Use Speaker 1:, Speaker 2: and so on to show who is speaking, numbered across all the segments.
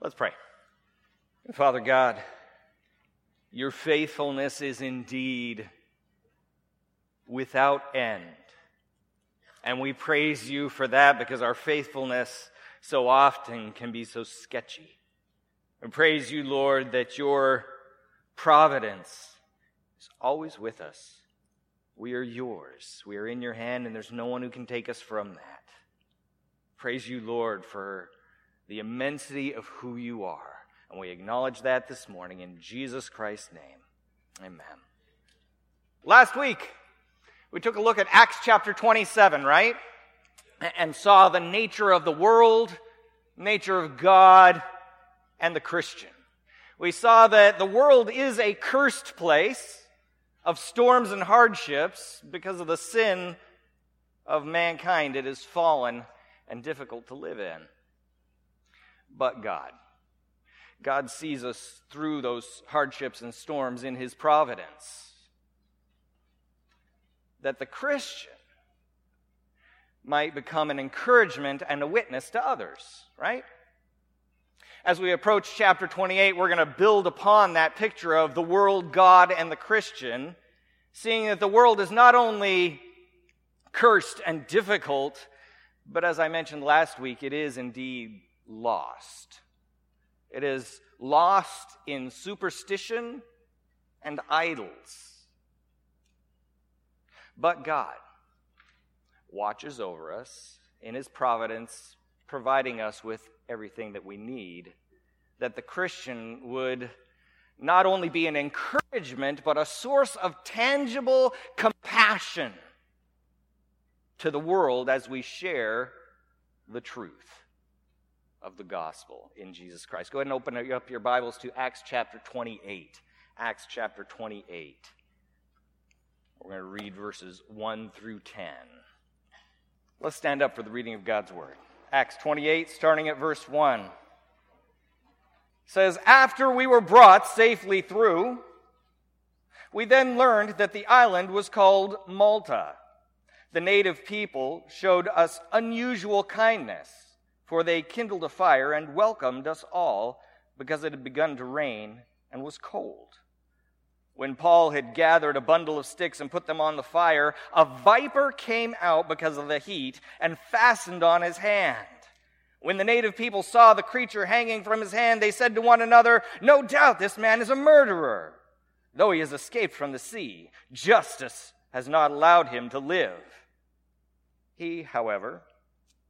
Speaker 1: Let's pray. Father God, your faithfulness is indeed without end. And we praise you for that because our faithfulness so often can be so sketchy. We praise you, Lord, that your providence is always with us. We are yours. We are in your hand, and there's no one who can take us from that. Praise you, Lord, for the immensity of who you are. And we acknowledge that this morning in Jesus Christ's name. Amen. Last week, we took a look at Acts chapter 27, right? And saw the nature of the world, nature of God, and the Christian. We saw that the world is a cursed place of storms and hardships because of the sin of mankind. It is fallen and difficult to live in. But God. God sees us through those hardships and storms in His providence. That the Christian might become an encouragement and a witness to others, right? As we approach chapter 28, we're going to build upon that picture of the world, God, and the Christian, seeing that the world is not only cursed and difficult, but as I mentioned last week, it is indeed lost. It is lost in superstition and idols. But God watches over us in His providence, providing us with everything that we need, that the Christian would not only be an encouragement, but a source of tangible compassion to the world as we share the truth of the gospel in Jesus Christ. Go ahead and open up your Bibles to Acts chapter 28. Acts chapter 28. We're going to read verses 1 through 10. Let's stand up for the reading of God's word. Acts 28, starting at verse 1. Says, After we were brought safely through, we then learned that the island was called Malta. The native people showed us unusual kindness, for they kindled a fire and welcomed us all because it had begun to rain and was cold. When Paul had gathered a bundle of sticks and put them on the fire, a viper came out because of the heat and fastened on his hand. When the native people saw the creature hanging from his hand, they said to one another, No doubt this man is a murderer. Though he has escaped from the sea, justice has not allowed him to live. He, however,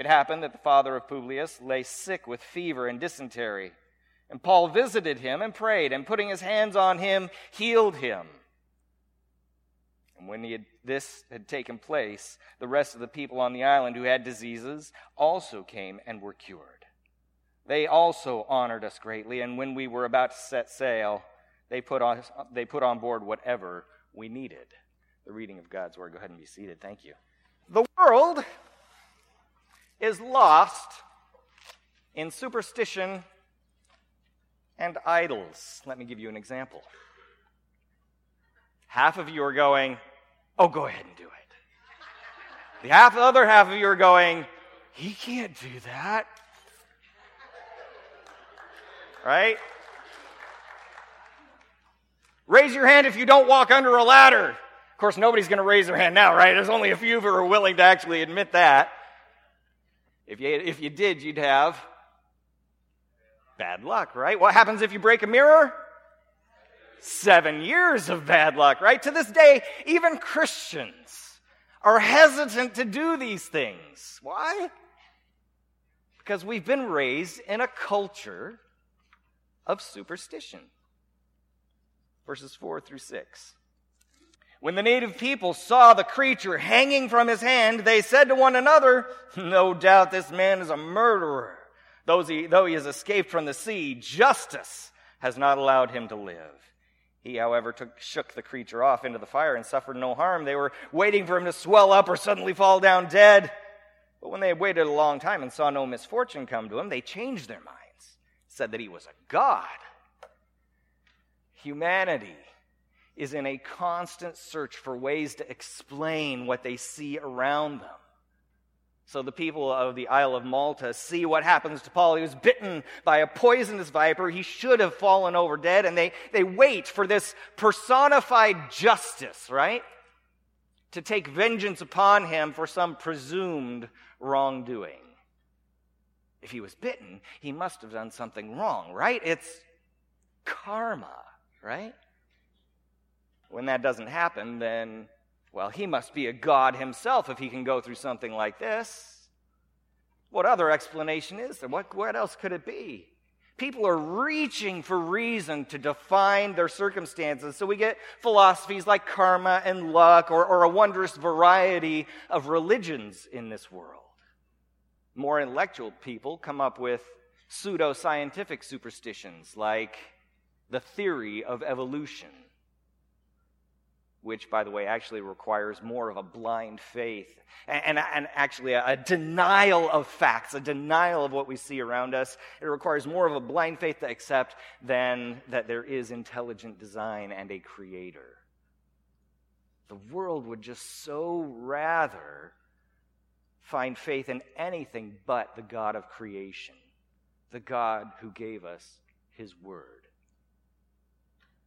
Speaker 1: It happened that the father of Publius lay sick with fever and dysentery. And Paul visited him and prayed, and putting his hands on him, healed him. And when had, this had taken place, the rest of the people on the island who had diseases also came and were cured. They also honored us greatly, and when we were about to set sail, they put on, they put on board whatever we needed. The reading of God's word. Go ahead and be seated. Thank you. The world is lost in superstition and idols. Let me give you an example. Half of you are going, oh, go ahead and do it. The half, the other half of you are going, he can't do that. Right? Raise your hand if you don't walk under a ladder. Of course, nobody's going to raise their hand now, right? There's only a few of you who are willing to actually admit that. If you, if you did, you'd have bad luck, right? What happens if you break a mirror? Seven years of bad luck, right? To this day, even Christians are hesitant to do these things. Why? Because we've been raised in a culture of superstition. Verses 4 through 6. When the native people saw the creature hanging from his hand, they said to one another, No doubt this man is a murderer. Though he, though he has escaped from the sea, justice has not allowed him to live. He, however, took, shook the creature off into the fire and suffered no harm. They were waiting for him to swell up or suddenly fall down dead. But when they had waited a long time and saw no misfortune come to him, they changed their minds, said that he was a god. Humanity is in a constant search for ways to explain what they see around them. So the people of the Isle of Malta see what happens to Paul. He was bitten by a poisonous viper. He should have fallen over dead. And they, they wait for this personified justice, right? To take vengeance upon him for some presumed wrongdoing. If he was bitten, he must have done something wrong, right? It's karma, right? When that doesn't happen, then well, he must be a God himself if he can go through something like this. What other explanation is there? What, what else could it be? People are reaching for reason to define their circumstances. So we get philosophies like karma and luck, or, or a wondrous variety of religions in this world. More intellectual people come up with pseudo scientific superstitions like the theory of evolution which, by the way, actually requires more of a blind faith and, and, and, actually a, a denial of facts, a denial of what we see around us. It requires more of a blind faith to accept than that there is intelligent design and a creator. The world would just so rather find faith in anything but the God of creation, the God who gave us his word.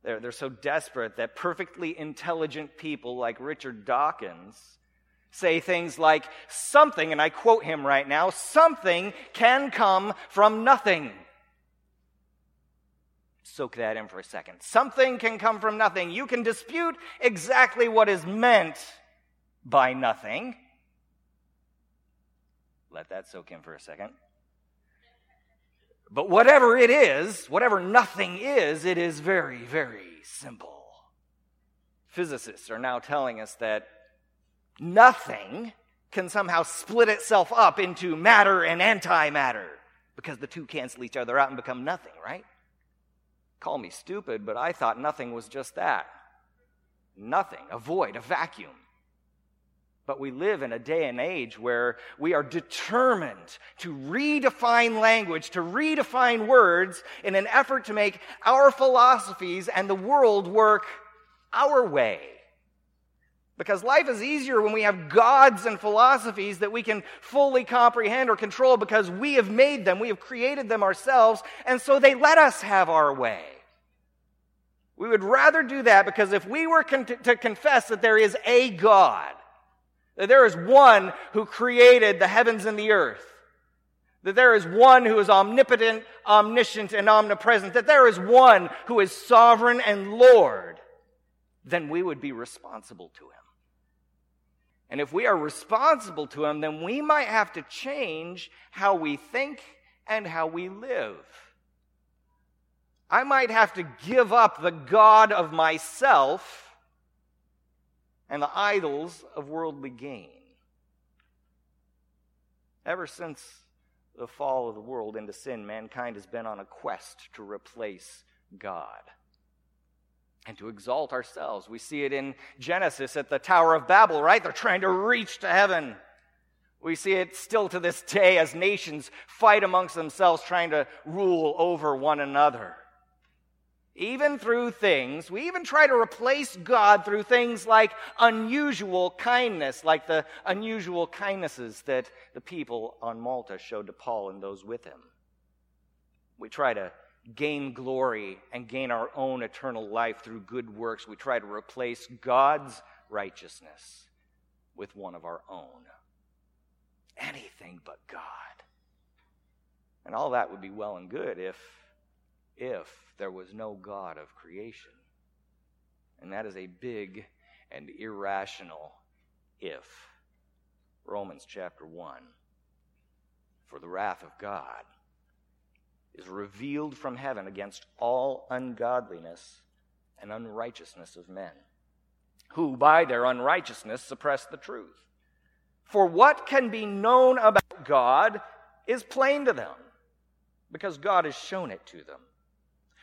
Speaker 1: They're, they're so desperate that perfectly intelligent people like Richard Dawkins say things like, something, and I quote him right now, something can come from nothing. Soak that in for a second. Something can come from nothing. You can dispute exactly what is meant by nothing. Let that soak in for a second. But whatever it is, whatever nothing is, it is very, very simple. Physicists are now telling us that nothing can somehow split itself up into matter and antimatter because the two cancel each other out and become nothing, right? Call me stupid, but I thought nothing was just that. Nothing, a void, a vacuum. But we live in a day and age where we are determined to redefine language, to redefine words in an effort to make our philosophies and the world work our way. Because life is easier when we have gods and philosophies that we can fully comprehend or control because we have made them, we have created them ourselves, and so they let us have our way. We would rather do that because if we were con- to confess that there is a God, that there is one who created the heavens and the earth. That there is one who is omnipotent, omniscient, and omnipresent. That there is one who is sovereign and Lord. Then we would be responsible to him. And if we are responsible to him, then we might have to change how we think and how we live. I might have to give up the God of myself and the idols of worldly gain. Ever since the fall of the world into sin, mankind has been on a quest to replace God and to exalt ourselves. We see it in Genesis at the Tower of Babel, right? They're trying to reach to heaven. We see it still to this day as nations fight amongst themselves, trying to rule over one another even through things, we even try to replace God through things like unusual kindness, like the unusual kindnesses that the people on Malta showed to Paul and those with him. We try to gain glory and gain our own eternal life through good works. We try to replace God's righteousness with one of our own. Anything but God. And all that would be well and good if, if there was no God of creation. And that is a big and irrational if. Romans chapter 1. For the wrath of God is revealed from heaven against all ungodliness and unrighteousness of men, who by their unrighteousness suppress the truth. For what can be known about God is plain to them, because God has shown it to them.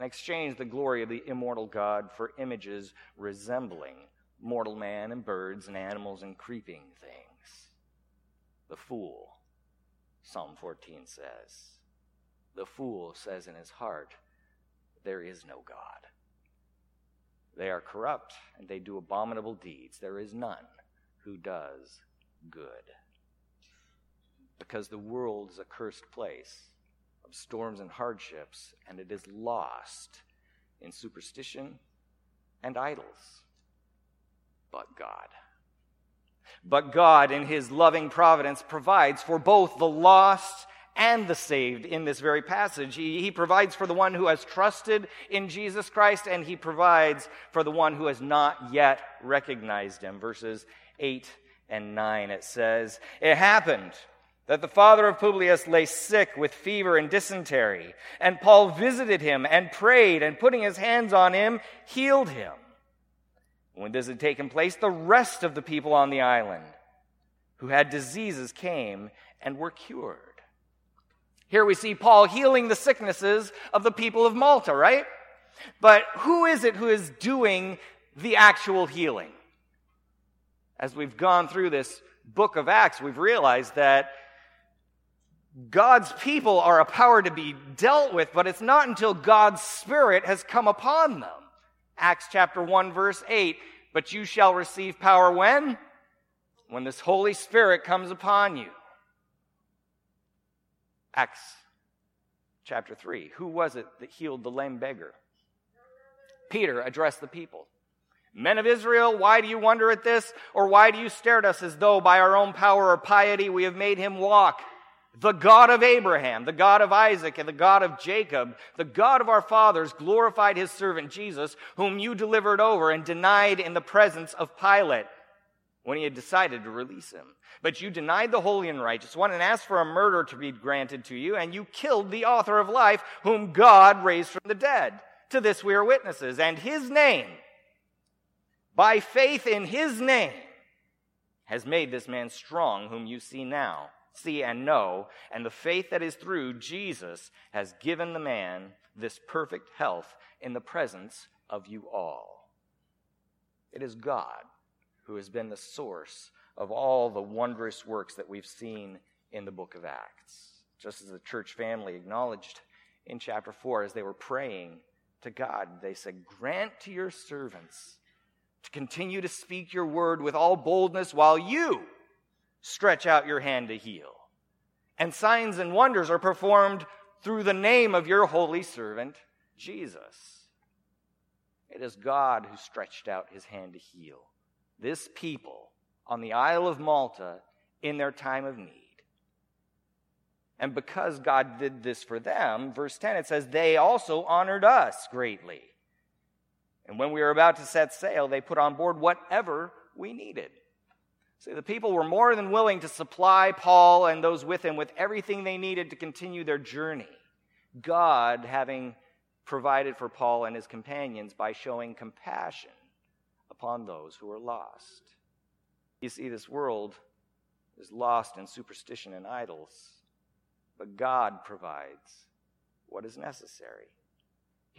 Speaker 1: and exchanged the glory of the immortal God for images resembling mortal man and birds and animals and creeping things. The fool, Psalm 14 says, the fool says in his heart, There is no God. They are corrupt and they do abominable deeds. There is none who does good. Because the world is a cursed place of storms and hardships, and it is lost in superstition and idols. But God. But God, in His loving providence, provides for both the lost and the saved in this very passage. He, he, provides for the one who has trusted in Jesus Christ, and he provides for the one who has not yet recognized him. Verses 8 and 9, it says, It happened that the father of Publius lay sick with fever and dysentery, and Paul visited him and prayed, and putting his hands on him, healed him. When this had taken place, the rest of the people on the island who had diseases came and were cured. Here we see Paul healing the sicknesses of the people of Malta, right? But who is it who is doing the actual healing? As we've gone through this book of Acts, we've realized that God's people are a power to be dealt with, but it's not until God's Spirit has come upon them. Acts chapter 1, verse 8. But you shall receive power when? When this Holy Spirit comes upon you. Acts chapter 3. Who was it that healed the lame beggar? Peter addressed the people. Men of Israel, why do you wonder at this? Or why do you stare at us as though by our own power or piety we have made him walk? The God of Abraham, the God of Isaac, and the God of Jacob, the God of our fathers, glorified his servant Jesus, whom you delivered over and denied in the presence of Pilate when he had decided to release him. But you denied the holy and righteous one and asked for a murder to be granted to you, and you killed the author of life, whom God raised from the dead. To this we are witnesses. And his name, by faith in his name, has made this man strong, whom you see now, see and know. And the faith that is through Jesus has given the man this perfect health in the presence of you all. It is God who has been the source of all the wondrous works that we've seen in the book of Acts. Just as the church family acknowledged in chapter 4 as they were praying to God, they said, Grant to your servants to continue to speak your word with all boldness while you stretch out your hand to heal. And signs and wonders are performed through the name of your holy servant, Jesus. It is God who stretched out his hand to heal this people on the Isle of Malta in their time of need. And because God did this for them, verse 10, it says, they also honored us greatly. And when we were about to set sail, they put on board whatever we needed. See, the people were more than willing to supply Paul and those with him with everything they needed to continue their journey. God having provided for Paul and his companions by showing compassion upon those who are lost. You see, this world is lost in superstition and idols, but God provides what is necessary.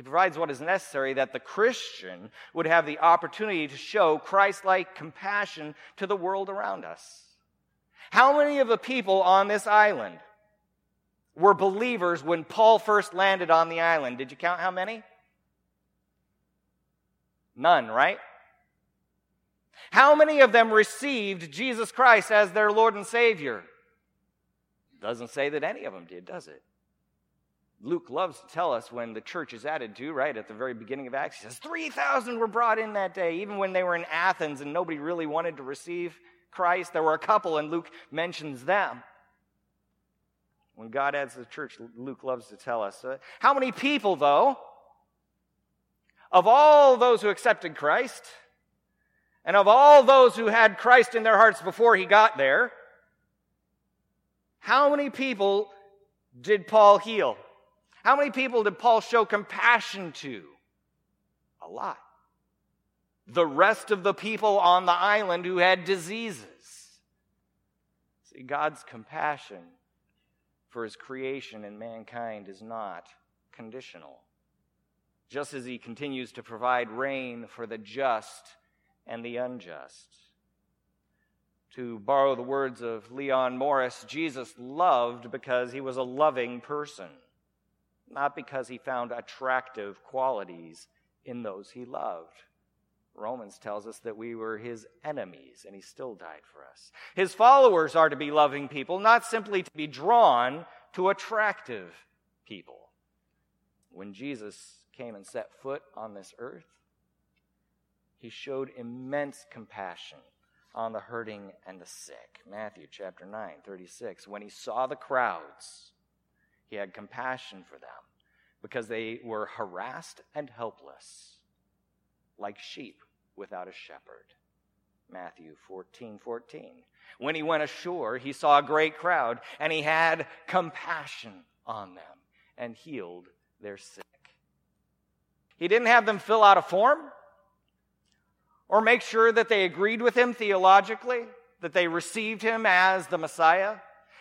Speaker 1: He provides what is necessary that the Christian would have the opportunity to show Christ like compassion to the world around us. How many of the people on this island were believers when Paul first landed on the island? Did you count how many? None, right? How many of them received Jesus Christ as their Lord and Savior? Doesn't say that any of them did, does it? Luke loves to tell us when the church is added to, right, at the very beginning of Acts. He says 3,000 were brought in that day, even when they were in Athens and nobody really wanted to receive Christ. There were a couple, and Luke mentions them. When God adds the church, Luke loves to tell us. Uh, how many people, though, of all those who accepted Christ, And of all those who had Christ in their hearts before he got there, how many people did Paul heal? How many people did Paul show compassion to? A lot. The rest of the people on the island who had diseases. See, God's compassion for his creation and mankind is not conditional. Just as he continues to provide rain for the just and the unjust. To borrow the words of Leon Morris, Jesus loved because he was a loving person, not because he found attractive qualities in those he loved. Romans tells us that we were his enemies and he still died for us. His followers are to be loving people, not simply to be drawn to attractive people. When Jesus came and set foot on this earth, he showed immense compassion on the hurting and the sick. Matthew chapter 9, 36. When he saw the crowds, he had compassion for them because they were harassed and helpless, like sheep without a shepherd. Matthew 14, 14. When he went ashore, he saw a great crowd, and he had compassion on them and healed their sick. He didn't have them fill out a form or make sure that they agreed with him theologically, that they received him as the Messiah.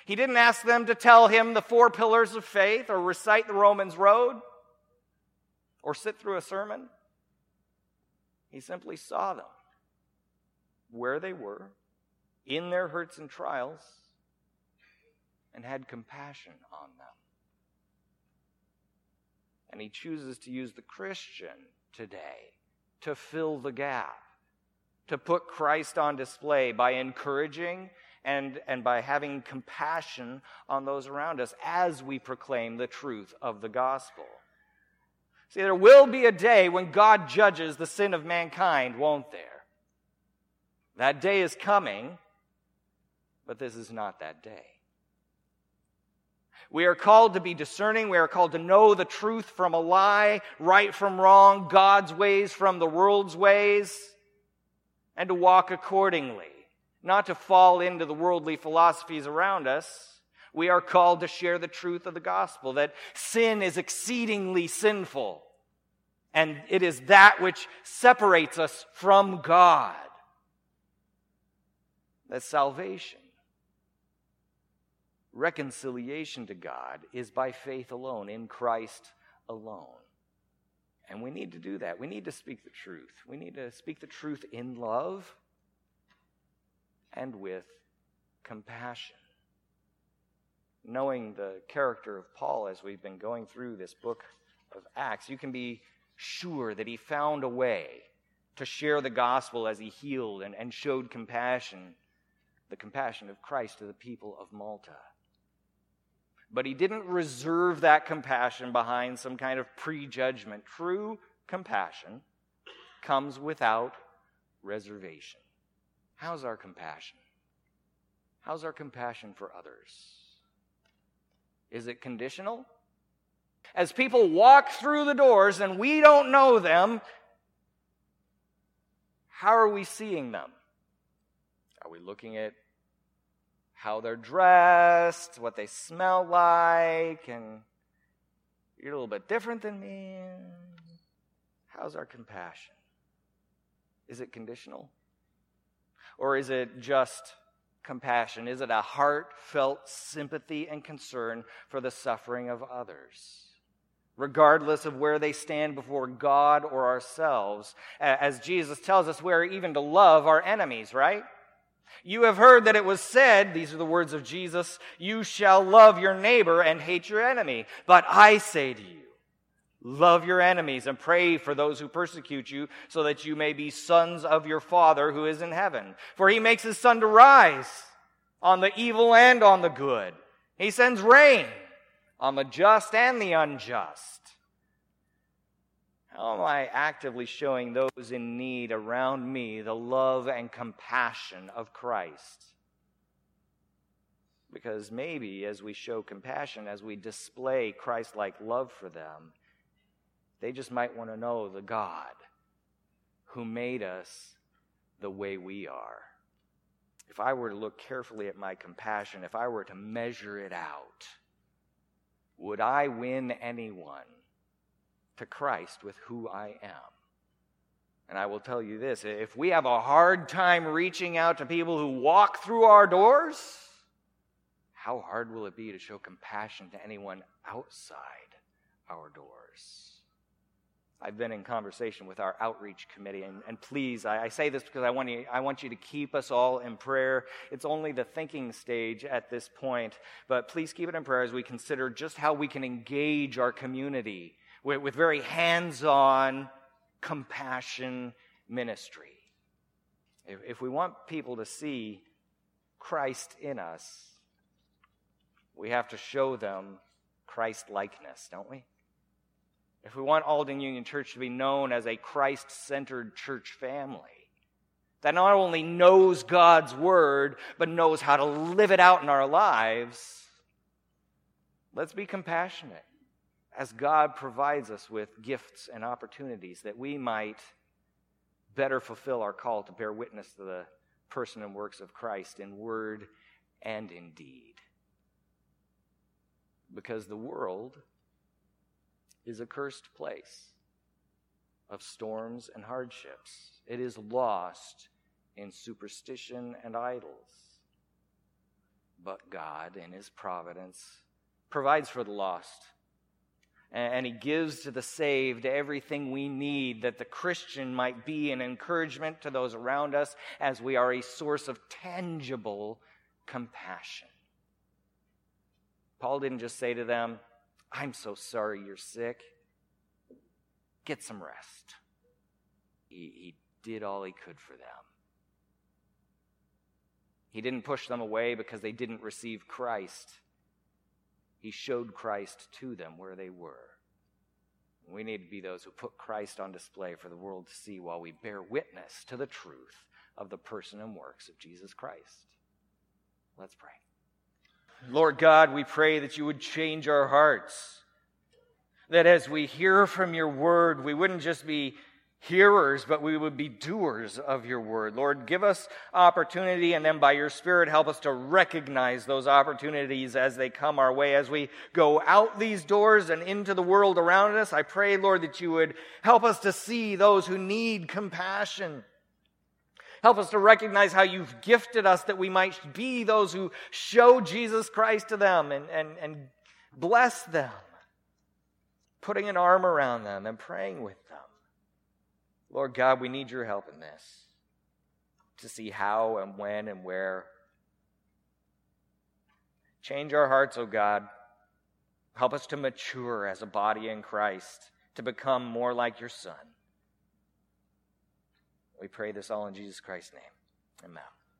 Speaker 1: He didn't ask them to tell him the four pillars of faith or recite the Romans Road or sit through a sermon. He simply saw them where they were in their hurts and trials and had compassion on them. And he chooses to use the Christian today to fill the gap, to put Christ on display by encouraging and, and by having compassion on those around us as we proclaim the truth of the gospel. See, there will be a day when God judges the sin of mankind, won't there? That day is coming, but this is not that day. We are called to be discerning. We are called to know the truth from a lie, right from wrong, God's ways from the world's ways, and to walk accordingly, not to fall into the worldly philosophies around us. We are called to share the truth of the gospel that sin is exceedingly sinful, and it is that which separates us from God. That salvation reconciliation to God is by faith alone, in Christ alone. And we need to do that. We need to speak the truth. We need to speak the truth in love and with compassion. Knowing the character of Paul as we've been going through this book of Acts, you can be sure that he found a way to share the gospel as he healed and, and showed compassion, the compassion of Christ to the people of Malta. But he didn't reserve that compassion behind some kind of prejudgment. True compassion comes without reservation. How's our compassion? How's our compassion for others? Is it conditional? As people walk through the doors and we don't know them, how are we seeing them? Are we looking at how they're dressed, what they smell like, and you're a little bit different than me. How's our compassion? Is it conditional? Or is it just compassion? Is it a heartfelt sympathy and concern for the suffering of others? Regardless of where they stand before God or ourselves. As Jesus tells us, we're even to love our enemies, right? You have heard that it was said, these are the words of Jesus, you shall love your neighbor and hate your enemy. But I say to you, love your enemies and pray for those who persecute you so that you may be sons of your Father who is in heaven. For he makes his sun to rise on the evil and on the good. He sends rain on the just and the unjust. How am I actively showing those in need around me the love and compassion of Christ? Because maybe as we show compassion, as we display Christ like love for them, they just might want to know the God who made us the way we are, if I were to look carefully at my compassion, if I were to measure it out, would I win anyone to Christ with who I am? And I will tell you this if we have a hard time reaching out to people who walk through our doors, how hard will it be to show compassion to anyone outside our doors? I've been in conversation with our outreach committee, and, and please, I, I, say this because I want, you, I want you to keep us all in prayer. It's only the thinking stage at this point, but please keep it in prayer as we consider just how we can engage our community with, with very hands on compassion ministry. If, if we want people to see Christ in us, we have to show them Christ likeness, don't we? If we want Alden Union Church to be known as a Christ centered church family that not only knows God's word, but knows how to live it out in our lives, let's be compassionate as God provides us with gifts and opportunities that we might better fulfill our call to bear witness to the person and works of Christ in word and in deed. Because the world is a cursed place of storms and hardships. It is lost in superstition and idols. But God, in His providence, provides for the lost. And He gives to the saved everything we need that the Christian might be an encouragement to those around us as we are a source of tangible compassion. Paul didn't just say to them, I'm so sorry you're sick. Get some rest. He, he did all he could for them. He didn't push them away because they didn't receive Christ. He showed Christ to them where they were. We need to be those who put Christ on display for the world to see while we bear witness to the truth of the person and works of Jesus Christ. Let's pray. Lord God, we pray that you would change our hearts. That as we hear from your word, we wouldn't just be hearers, but we would be doers of your word. Lord, give us opportunity, and then by your Spirit, help us to recognize those opportunities as they come our way. As we go out these doors and into the world around us, I pray, Lord, that you would help us to see those who need compassion Help us to recognize how you've gifted us that we might be those who show Jesus Christ to them and, and, and bless them, putting an arm around them and praying with them. Lord God, we need your help in this to see how and when and where. Change our hearts, O oh God. Help us to mature as a body in Christ, to become more like your Son. We pray this all in Jesus Christ's name. Amen.